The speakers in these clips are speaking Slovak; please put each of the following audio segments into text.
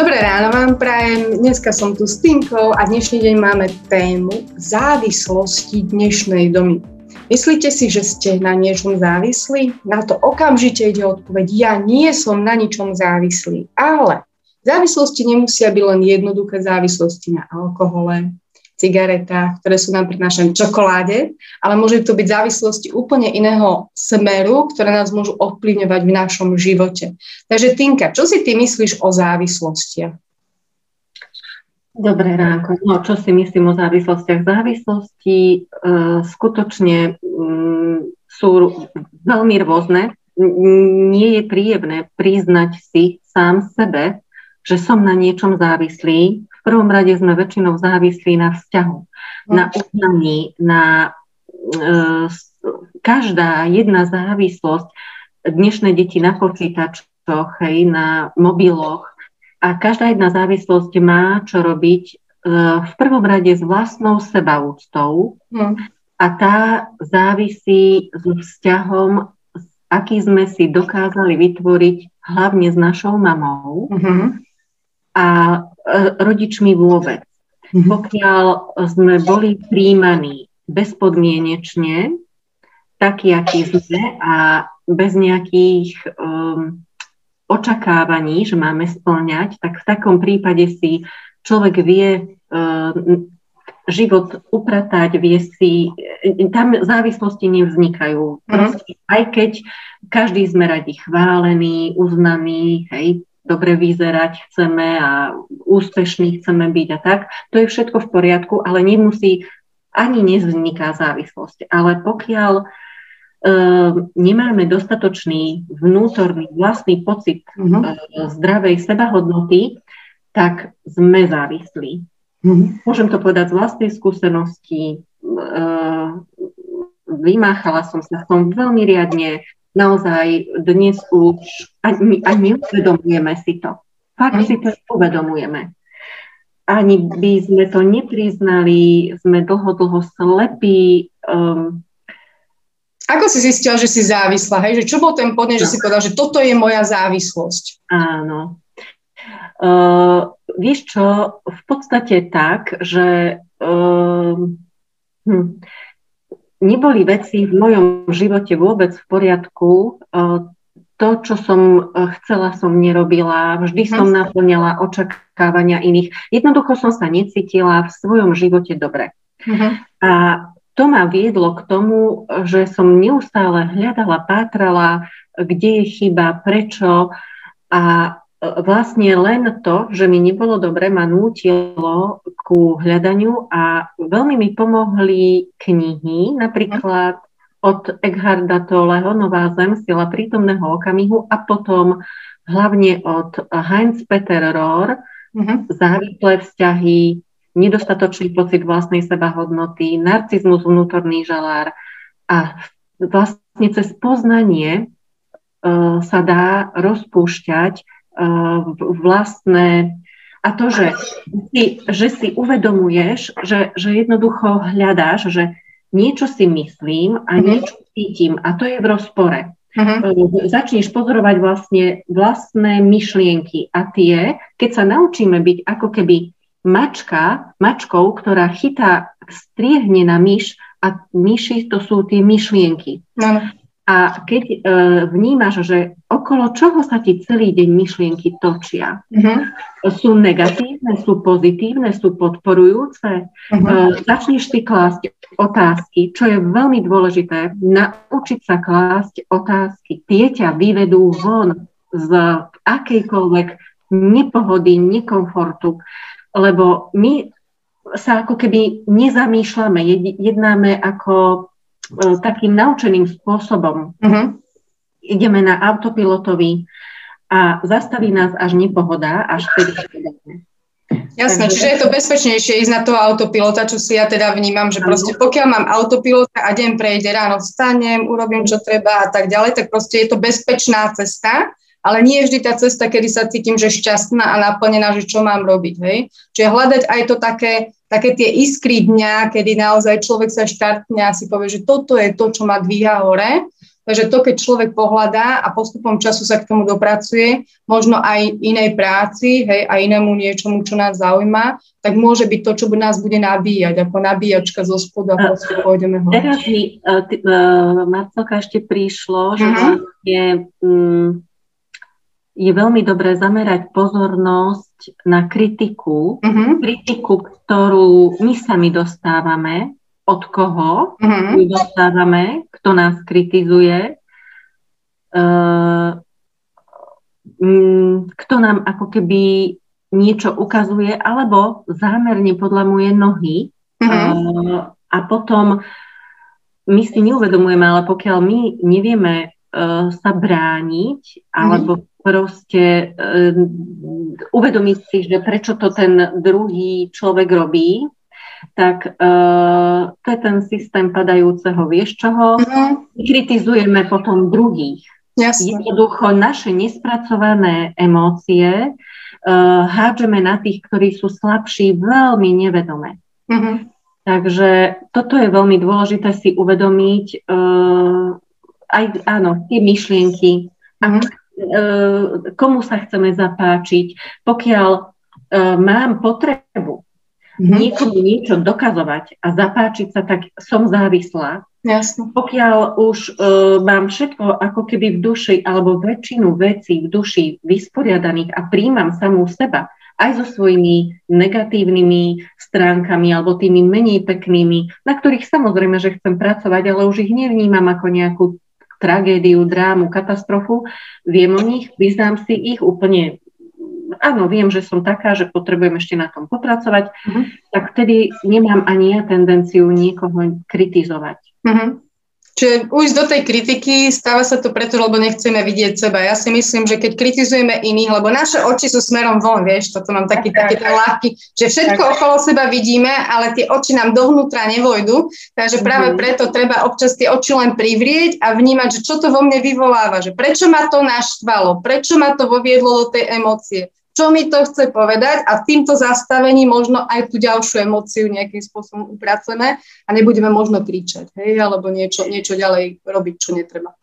Dobré ráno vám prajem. Dneska som tu s Tinkou a dnešný deň máme tému závislosti dnešnej domy. Myslíte si, že ste na niečom závislí? Na to okamžite ide odpoveď. Ja nie som na ničom závislý, ale závislosti nemusia byť len jednoduché závislosti na alkohole, cigaretách, ktoré sú nám prinášané čokoláde, ale môže to byť závislosti úplne iného smeru, ktoré nás môžu ovplyvňovať v našom živote. Takže Tinka, čo si ty myslíš o závislostiach? Dobré ráno. No, čo si myslím o závislostiach? Závislosti e, skutočne m, mm, sú veľmi rôzne. Nie je príjemné priznať si sám sebe, že som na niečom závislý, v prvom rade sme väčšinou závislí na vzťahu, mm. na uznaní, na e, každá jedna závislosť, dnešné deti na počítačoch, hej, na mobiloch, a každá jedna závislosť má čo robiť e, v prvom rade s vlastnou sebaúctou mm. a tá závisí so vzťahom, aký sme si dokázali vytvoriť hlavne s našou mamou. Mm-hmm a rodičmi vôbec. Mm-hmm. Pokiaľ sme boli príjmaní bezpodmienečne, taký, aký sme a bez nejakých um, očakávaní, že máme splňať, tak v takom prípade si človek vie um, život upratať, vie si, tam závislosti nevznikajú. Mm-hmm. Proste, aj keď každý sme radi chválený, uznaný, hej, dobre vyzerať chceme a úspešní chceme byť a tak, to je všetko v poriadku, ale nemusí, ani nevzniká závislosť. Ale pokiaľ e, nemáme dostatočný vnútorný vlastný pocit uh-huh. zdravej sebahodnoty, tak sme závislí. Uh-huh. Môžem to povedať z vlastnej skúsenosti. E, vymáchala som sa v tom veľmi riadne, naozaj dnes už ani, ani uvedomujeme si to. Fakt si to uvedomujeme. Ani by sme to nepriznali, sme dlho, dlho slepí. Um, Ako si zistila, že si závislá? Hej? Že čo bol ten podnet, no. že si povedala, že toto je moja závislosť? Áno. Uh, vieš čo, v podstate tak, že uh, hm, neboli veci v mojom živote vôbec v poriadku. E, to, čo som e, chcela, som nerobila. Vždy som mhm. naplňala očakávania iných. Jednoducho som sa necítila v svojom živote dobre. Uh-huh. A to ma viedlo k tomu, že som neustále hľadala, pátrala, kde je chyba, prečo. A vlastne len to, že mi nebolo dobre, ma nútilo ku hľadaniu a veľmi mi pomohli knihy, napríklad od Eckharda Tolleho Nová zem, sila prítomného okamihu a potom hlavne od Heinz Peter Rohr, uh-huh. závislé vzťahy, nedostatočný pocit vlastnej sebahodnoty, narcizmus, vnútorný žalár a vlastne cez poznanie uh, sa dá rozpúšťať vlastné a to, že si, že si uvedomuješ, že, že jednoducho hľadáš, že niečo si myslím a mhm. niečo cítim a to je v rozpore. Uh-huh. Začneš pozorovať vlastne vlastné myšlienky a tie, keď sa naučíme byť ako keby mačka, mačkou, ktorá chytá, striehne na myš a myši to sú tie myšlienky. Uh-huh. A keď e, vnímaš, že okolo čoho sa ti celý deň myšlienky točia, uh-huh. sú negatívne, sú pozitívne, sú podporujúce, uh-huh. e, začneš si klásť otázky, čo je veľmi dôležité, naučiť sa klásť otázky. Tie ťa vyvedú von z akejkoľvek nepohody, nekomfortu, lebo my sa ako keby nezamýšľame, jednáme ako takým naučeným spôsobom. Uh-huh. Ideme na autopilotovi a zastaví nás až nepohoda, až vtedy Jasné, Takže... čiže je to bezpečnejšie ísť na toho autopilota, čo si ja teda vnímam, že proste pokiaľ mám autopilota a deň prejde, ráno vstanem, urobím čo treba a tak ďalej, tak proste je to bezpečná cesta, ale nie je vždy tá cesta, kedy sa cítim, že šťastná a naplnená, že čo mám robiť. Hej? Čiže hľadať aj to také, také tie iskry dňa, kedy naozaj človek sa štartne a si povie, že toto je to, čo ma dvíha hore. Takže to, keď človek pohľadá a postupom času sa k tomu dopracuje, možno aj inej práci, hej, a inému niečomu, čo nás zaujíma, tak môže byť to, čo nás bude nabíjať, ako nabíjačka zo spodu a proste pôjdeme hore. Teraz mi, uh, uh, Marcelka, ešte prišlo, že uh-huh. vlastne um, je veľmi dobré zamerať pozornosť na kritiku, uh-huh. kritiku, ktorú my sami dostávame, od koho uh-huh. ju dostávame, kto nás kritizuje, uh, kto nám ako keby niečo ukazuje, alebo zámerne podlamuje nohy. Uh, a potom my si neuvedomujeme, ale pokiaľ my nevieme uh, sa brániť, alebo uh-huh proste uh, uvedomiť si, že prečo to ten druhý človek robí, tak uh, to je ten systém padajúceho vieš čoho. Mm-hmm. Kritizujeme potom druhých. Jasne. Jednoducho naše nespracované emócie uh, hádžeme na tých, ktorí sú slabší veľmi nevedome. Mm-hmm. Takže toto je veľmi dôležité si uvedomiť, uh, aj áno, tie myšlienky, mm-hmm. E, komu sa chceme zapáčiť. Pokiaľ e, mám potrebu mm-hmm. niekomu niečo dokazovať a zapáčiť sa, tak som závislá. Jasne. Pokiaľ už uh, mám všetko ako keby v duši, alebo väčšinu vecí v duši vysporiadaných a príjmam samú seba, aj so svojimi negatívnymi stránkami alebo tými menej peknými, na ktorých samozrejme, že chcem pracovať, ale už ich nevnímam ako nejakú tragédiu, drámu, katastrofu, viem o nich, vyznám si ich úplne áno, viem, že som taká, že potrebujem ešte na tom popracovať, uh-huh. tak vtedy nemám ani ja tendenciu niekoho kritizovať. Uh-huh. Čiže ujsť do tej kritiky, stáva sa to preto, lebo nechceme vidieť seba. Ja si myslím, že keď kritizujeme iných, lebo naše oči sú smerom von, vieš, toto mám taký, taký ten ľahký, že všetko tak. okolo seba vidíme, ale tie oči nám dovnútra nevojdu, takže práve mm. preto treba občas tie oči len privrieť a vnímať, že čo to vo mne vyvoláva, že prečo ma to naštvalo, prečo ma to voviedlo do tej emócie čo mi to chce povedať a týmto zastavení možno aj tú ďalšiu emóciu nejakým spôsobom upracujeme a nebudeme možno kričať, hej, alebo niečo, niečo ďalej robiť, čo netreba.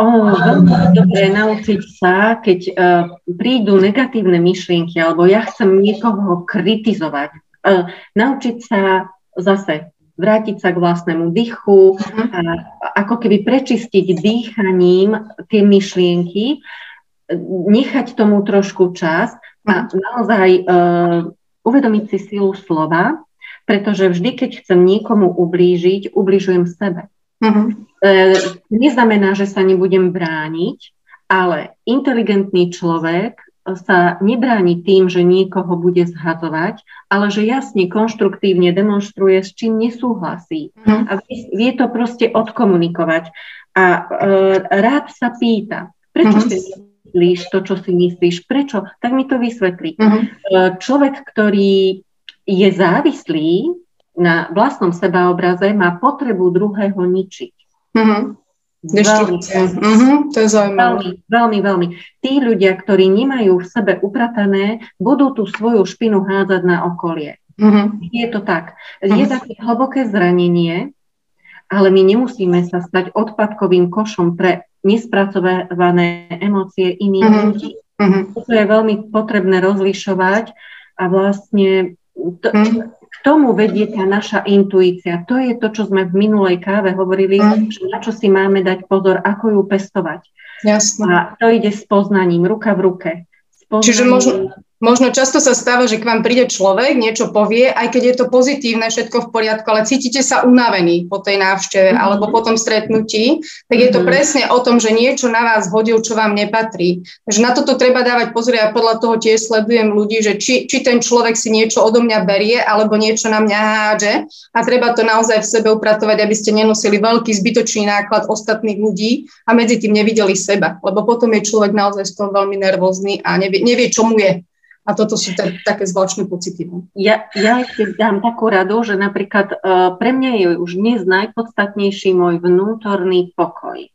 O, veľmi dobre naučiť sa, keď uh, prídu negatívne myšlienky, alebo ja chcem niekoho kritizovať, uh, naučiť sa zase vrátiť sa k vlastnému dychu, uh-huh. a ako keby prečistiť dýchaním tie myšlienky, nechať tomu trošku čas a naozaj uh, uvedomiť si silu slova, pretože vždy, keď chcem niekomu ublížiť, ubližujem sebe. Uh-huh. Uh, neznamená, že sa nebudem brániť, ale inteligentný človek sa nebráni tým, že niekoho bude zhadzovať, ale že jasne, konštruktívne demonstruje, s čím nesúhlasí. Uh-huh. A vie, vie to proste odkomunikovať. A uh, rád sa pýta, prečo uh-huh. ste myslíš, to, čo si myslíš, prečo, tak mi to vysvetlí. Uh-huh. Človek, ktorý je závislý na vlastnom sebaobraze, má potrebu druhého ničiť. Uh-huh. Veľmi, uh-huh, to je zaujímavé. Veľmi, veľmi, veľmi. Tí ľudia, ktorí nemajú v sebe upratané, budú tú svoju špinu hádzať na okolie. Uh-huh. Je to tak. Je uh-huh. také hlboké zranenie, ale my nemusíme sa stať odpadkovým košom pre nespracované emócie iných uh-huh. ľudí. Uh-huh. Toto je veľmi potrebné rozlišovať a vlastne to, uh-huh. k tomu vedie tá naša intuícia. To je to, čo sme v minulej káve hovorili, uh-huh. že na čo si máme dať pozor, ako ju pestovať. Jasne. A to ide s poznaním, ruka v ruke. Čiže možno, Možno často sa stáva, že k vám príde človek, niečo povie, aj keď je to pozitívne, všetko v poriadku, ale cítite sa unavení po tej návšteve mm-hmm. alebo po tom stretnutí, tak je to mm-hmm. presne o tom, že niečo na vás hodil, čo vám nepatrí. Takže na toto treba dávať pozor a podľa toho tiež sledujem ľudí, že či, či ten človek si niečo odo mňa berie alebo niečo na mňa hádže a treba to naozaj v sebe upratovať, aby ste nenosili veľký zbytočný náklad ostatných ľudí a medzi tým nevideli seba, lebo potom je človek naozaj z toho veľmi nervózny a nevie, nevie čo mu je. A toto sú t- také zvláštne pocity. No. Ja, ja ešte dám takú radu, že napríklad uh, pre mňa je už dnes najpodstatnejší môj vnútorný pokoj.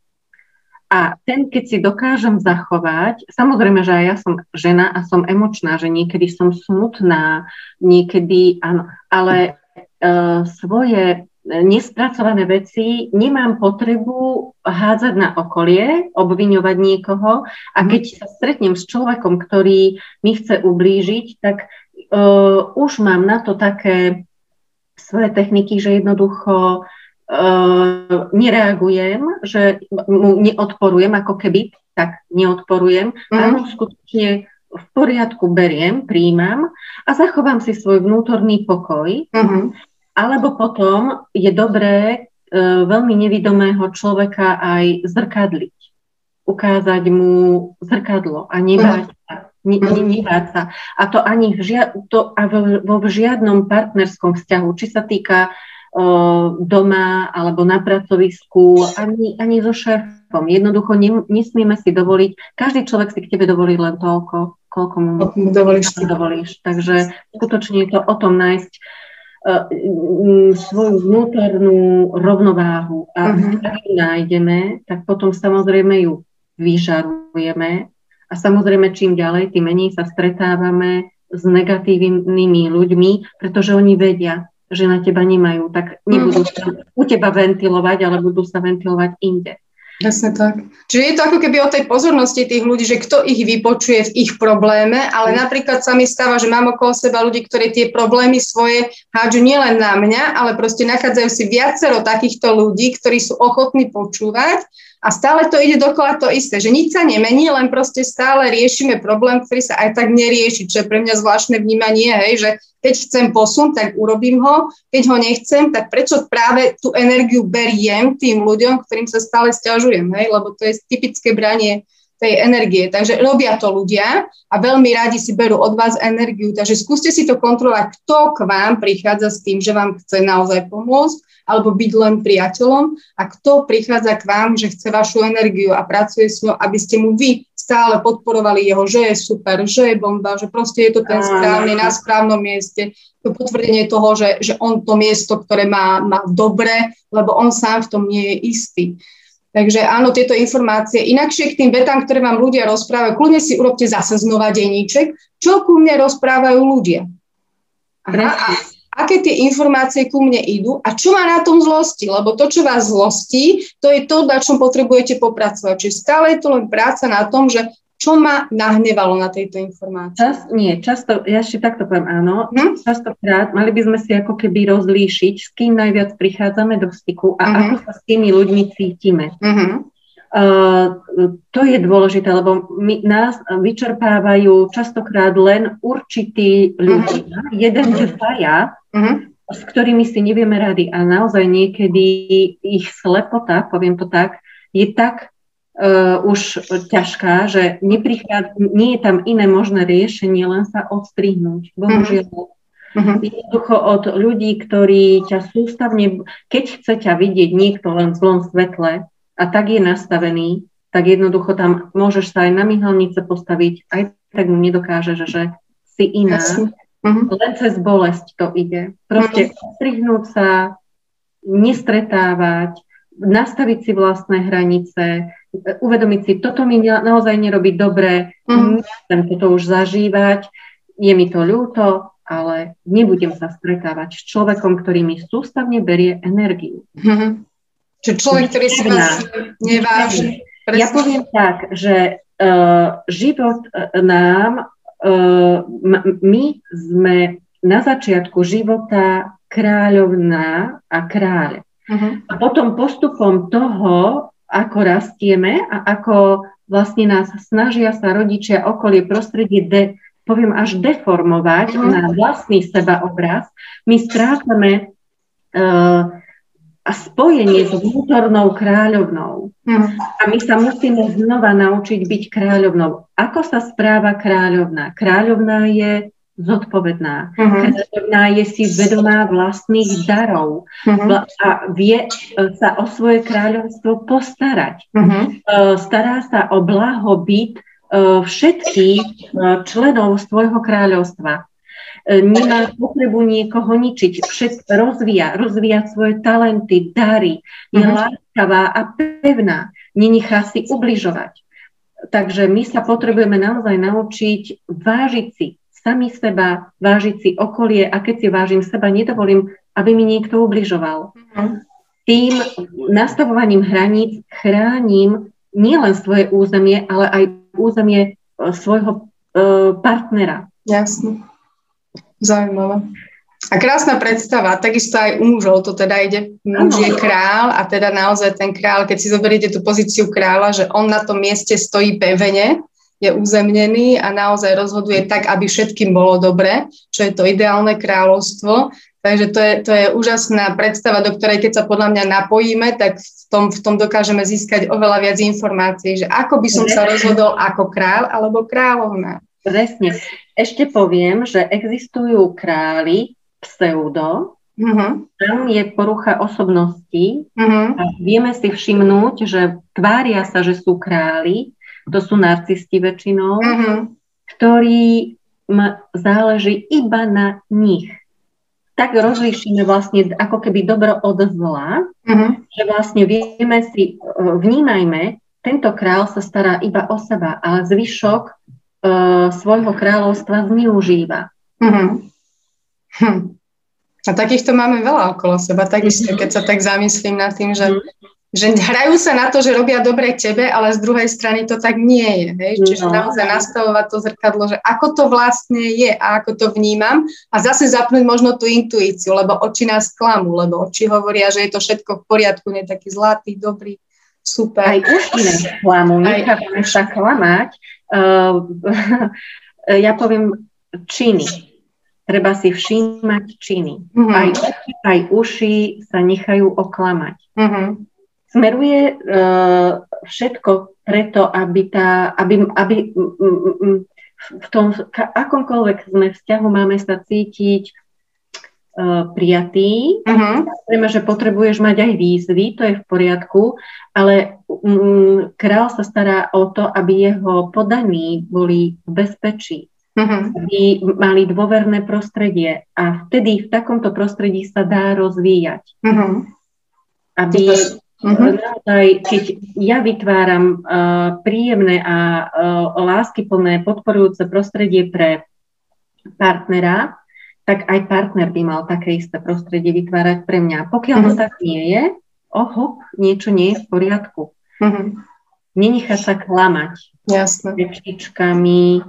A ten, keď si dokážem zachovať, samozrejme, že aj ja som žena a som emočná, že niekedy som smutná, niekedy áno, ale uh, svoje nespracované veci, nemám potrebu hádzať na okolie, obviňovať niekoho a keď sa stretnem s človekom, ktorý mi chce ublížiť, tak uh, už mám na to také svoje techniky, že jednoducho uh, nereagujem, že mu neodporujem ako keby, tak neodporujem. Mm. Áno, skutočne v poriadku beriem, príjmam a zachovám si svoj vnútorný pokoj. Mm-hmm. Alebo potom je dobré e, veľmi nevidomého človeka aj zrkadliť. Ukázať mu zrkadlo a nebáť sa. Ne, ne, nebáť sa. A to ani v, žia, to, a vo, vo žiadnom partnerskom vzťahu, či sa týka o, doma alebo na pracovisku, ani, ani so šéfom. Jednoducho ne, nesmieme si dovoliť, každý človek si k tebe dovolí len toľko, koľko mu dovolíš. dovolíš. Takže skutočne je to o tom nájsť svoju vnútornú rovnováhu a uh-huh. ak ju nájdeme, tak potom samozrejme ju vyžarujeme a samozrejme čím ďalej, tým menej sa stretávame s negatívnymi ľuďmi, pretože oni vedia, že na teba nemajú, tak nebudú sa u teba ventilovať, ale budú sa ventilovať inde. Presne tak. Čiže je to ako keby o tej pozornosti tých ľudí, že kto ich vypočuje v ich probléme, ale mm. napríklad sa mi stáva, že mám okolo seba ľudí, ktorí tie problémy svoje hádžu nielen na mňa, ale proste nachádzajú si viacero takýchto ľudí, ktorí sú ochotní počúvať a stále to ide dokola to isté, že nič sa nemení, len proste stále riešime problém, ktorý sa aj tak nerieši, čo je pre mňa zvláštne vnímanie, hej, že keď chcem posun, tak urobím ho, keď ho nechcem, tak prečo práve tú energiu beriem tým ľuďom, ktorým sa stále stiažujem, hej, lebo to je typické branie tej energie. Takže robia to ľudia a veľmi radi si berú od vás energiu. Takže skúste si to kontrolovať, kto k vám prichádza s tým, že vám chce naozaj pomôcť alebo byť len priateľom a kto prichádza k vám, že chce vašu energiu a pracuje s ňou, aby ste mu vy stále podporovali jeho, že je super, že je bomba, že proste je to ten správny na správnom mieste, to potvrdenie toho, že, že on to miesto, ktoré má, má dobre, lebo on sám v tom nie je istý. Takže áno, tieto informácie. Inakšie k tým vetám, ktoré vám ľudia rozprávajú, kľudne si urobte zase znova denníček, čo ku mne rozprávajú ľudia. Aha, a aké tie informácie ku mne idú a čo má na tom zlosti, lebo to, čo vás zlostí, to je to, na čom potrebujete popracovať. Čiže stále je to len práca na tom, že čo ma nahnevalo na tejto informácii? Čas, nie, často, ja ešte takto poviem áno, hm? častokrát mali by sme si ako keby rozlíšiť, s kým najviac prichádzame do styku a uh-huh. ako sa s tými ľuďmi cítime. Uh-huh. Uh, to je dôležité, lebo my, nás vyčerpávajú častokrát len určití ľudia. Uh-huh. Jeden, dvaja, uh-huh. s ktorými si nevieme rady a naozaj niekedy ich slepota, poviem to tak, je tak uh, už ťažká, že neprichádza, nie je tam iné možné riešenie, len sa odstrihnúť. Bohužiaľ. Uh-huh. Jednoducho od ľudí, ktorí ťa sústavne, keď chce ťa vidieť niekto len v zlom svetle a tak je nastavený, tak jednoducho tam môžeš sa aj na myhalnice postaviť, aj tak mu nedokážeš, že si iná. Uh-huh. Len cez bolesť to ide. Proste uh-huh. strihnúť sa, nestretávať, nastaviť si vlastné hranice, uvedomiť si, toto mi naozaj nerobí dobre, mm. nechcem toto už zažívať, je mi to ľúto, ale nebudem sa stretávať s človekom, ktorý mi sústavne berie energiu. Mm-hmm. Čiže človek, ktorý si vás neváži. Ja poviem tak, že uh, život uh, nám, uh, my sme na začiatku života kráľovná a kráľ. Uh-huh. A potom postupom toho, ako rastieme a ako vlastne nás snažia sa rodičia okolie prostredie de, poviem až deformovať uh-huh. na vlastný sebaobraz, my strácame uh, a spojenie s vnútornou kráľovnou. Uh-huh. A my sa musíme znova naučiť byť kráľovnou. Ako sa správa kráľovná? Kráľovná je zodpovedná. Uh-huh. Kráľovná je si vedomá vlastných darov uh-huh. a vie e, sa o svoje kráľovstvo postarať. Uh-huh. Stará sa o blahobyt e, všetkých členov svojho kráľovstva. Nemá potrebu niekoho ničiť, všetko rozvíja, rozvíja svoje talenty, dary, je uh-huh. láskavá a pevná, nenechá si ubližovať. Takže my sa potrebujeme naozaj naučiť vážiť si sami seba, vážiť si okolie a keď si vážim seba, nedovolím aby mi niekto ubližoval. Mm-hmm. Tým nastavovaním hraníc chránim nielen svoje územie, ale aj územie e, svojho e, partnera. Jasne. Zaujímavé. A krásna predstava, takisto aj u mužov to teda ide, muž je král a teda naozaj ten král, keď si zoberiete tú pozíciu kráľa, že on na tom mieste stojí pevene, je uzemnený a naozaj rozhoduje tak, aby všetkým bolo dobre, čo je to ideálne kráľovstvo. Takže to je, to je úžasná predstava, do ktorej keď sa podľa mňa napojíme, tak v tom, v tom dokážeme získať oveľa viac informácií, že ako by som sa rozhodol ako král alebo kráľovná. Presne. Ešte poviem, že existujú králi pseudo, Uh-huh. Tam je porucha osobnosti uh-huh. a vieme si všimnúť, že tvária sa, že sú králi, to sú narcisti väčšinou, uh-huh. ktorí ma záleží iba na nich. Tak rozlíšime vlastne ako keby dobro od zla, uh-huh. že vlastne vieme si, e, vnímajme, tento král sa stará iba o seba, ale zvyšok uh, svojho kráľovstva zneužíva. Uh-huh. Hm. A takýchto máme veľa okolo seba, takisto, keď sa tak zamyslím nad tým, že, že hrajú sa na to, že robia dobre tebe, ale z druhej strany to tak nie je. Hej? Čiže no. naozaj nastavovať to zrkadlo, že ako to vlastne je a ako to vnímam a zase zapnúť možno tú intuíciu, lebo oči nás klamú, lebo oči hovoria, že je to všetko v poriadku, nie taký zlatý, dobrý, super. Aj uši nás klamú, nechávame sa klamať. Uh, ja poviem činy treba si všímať činy. Mm-hmm. Aj, aj uši sa nechajú oklamať. Mm-hmm. Smeruje uh, všetko preto, aby, tá, aby, aby v tom akomkoľvek sme vzťahu máme sa cítiť prijatý. Uh-huh. Samozrejme, že potrebuješ mať aj výzvy, to je v poriadku, ale um, král sa stará o to, aby jeho podaní boli v bezpečí uh-huh. aby mali dôverné prostredie a vtedy v takomto prostredí sa dá rozvíjať. Uh-huh. Aby uh-huh. naozaj, keď ja vytváram uh, príjemné a uh, láskyplné podporujúce prostredie pre partnera, tak aj partner by mal také isté prostredie vytvárať pre mňa. Pokiaľ uh-huh. to tak nie je, oho, niečo nie je v poriadku. Uh-huh. Nenechá sa klamať. Jasne. Rečičkami,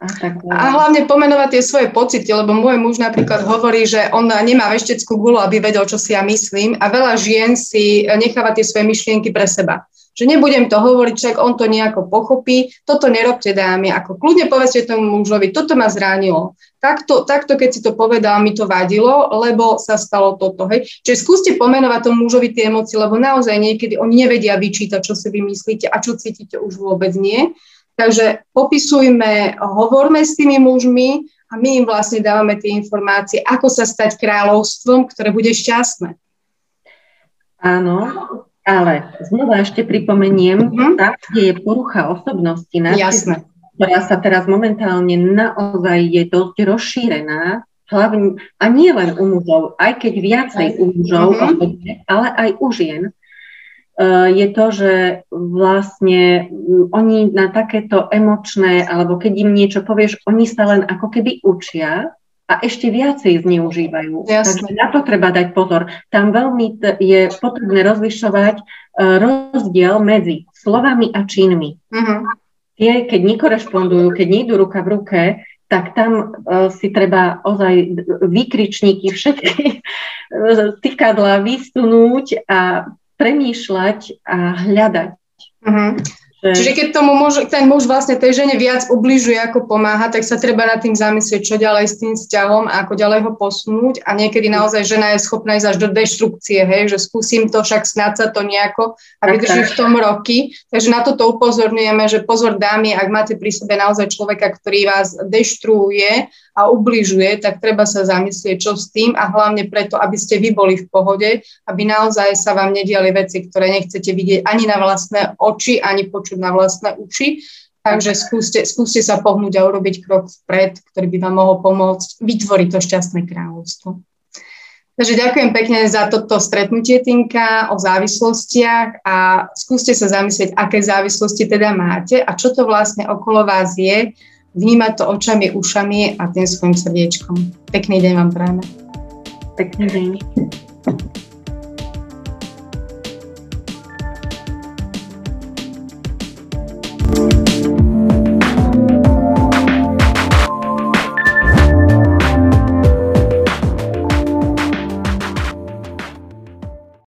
a, tak, a hlavne pomenovať tie svoje pocity, lebo môj muž napríklad hovorí, že on nemá vešteckú gulu, aby vedel, čo si ja myslím a veľa žien si necháva tie svoje myšlienky pre seba. Že nebudem to hovoriť, však on to nejako pochopí, toto nerobte dámy, ako kľudne povedzte tomu mužovi, toto ma zranilo. Takto, takto, keď si to povedal, mi to vadilo, lebo sa stalo toto. Hej. Čiže skúste pomenovať tomu mužovi tie emócie, lebo naozaj niekedy oni nevedia vyčítať, čo si vy myslíte a čo cítite už vôbec nie. Takže popisujme, hovorme s tými mužmi a my im vlastne dávame tie informácie, ako sa stať kráľovstvom, ktoré bude šťastné. Áno, ale znova ešte pripomeniem, mm-hmm. tak, kde je porucha osobnosti, Jasné. ktorá sa teraz momentálne naozaj je dosť rozšírená, hlavne, a nie len u mužov, aj keď viacej u mužov, mm-hmm. ale aj u žien, Eh, je to, že vlastne oni na takéto emočné, alebo keď im niečo povieš, oni sa len ako keby učia a ešte viacej zneužívajú. Jasne. Takže na to treba dať pozor. Tam veľmi t- je potrebné rozlišovať uh, rozdiel medzi slovami a činmi. Uh-huh. Tie, keď nekorešpondujú, keď nejdu ruka v ruke, tak tam uh, si treba ozaj vykričníky všetky tykadla vysunúť a premýšľať a hľadať. Uh-huh. Že... Čiže keď tomu muž, ten muž vlastne tej žene viac ubližuje, ako pomáha, tak sa treba nad tým zamyslieť, čo ďalej s tým vzťahom a ako ďalej ho posunúť. A niekedy naozaj žena je schopná ísť až do deštrukcie, hej, že skúsim to, však snad sa to nejako a vydrží v tom roky. Takže na toto upozorňujeme, že pozor dámy, ak máte pri sebe naozaj človeka, ktorý vás deštruuje a ubližuje, tak treba sa zamyslieť, čo s tým a hlavne preto, aby ste vy boli v pohode, aby naozaj sa vám nediali veci, ktoré nechcete vidieť ani na vlastné oči, ani počuť na vlastné uši. Takže skúste, skúste sa pohnúť a urobiť krok vpred, ktorý by vám mohol pomôcť vytvoriť to šťastné kráľovstvo. Takže ďakujem pekne za toto stretnutie, Tinka, o závislostiach a skúste sa zamyslieť, aké závislosti teda máte a čo to vlastne okolo vás je vnímať to očami, ušami a tým svojim srdiečkom. Pekný deň vám prajeme. Pekný deň.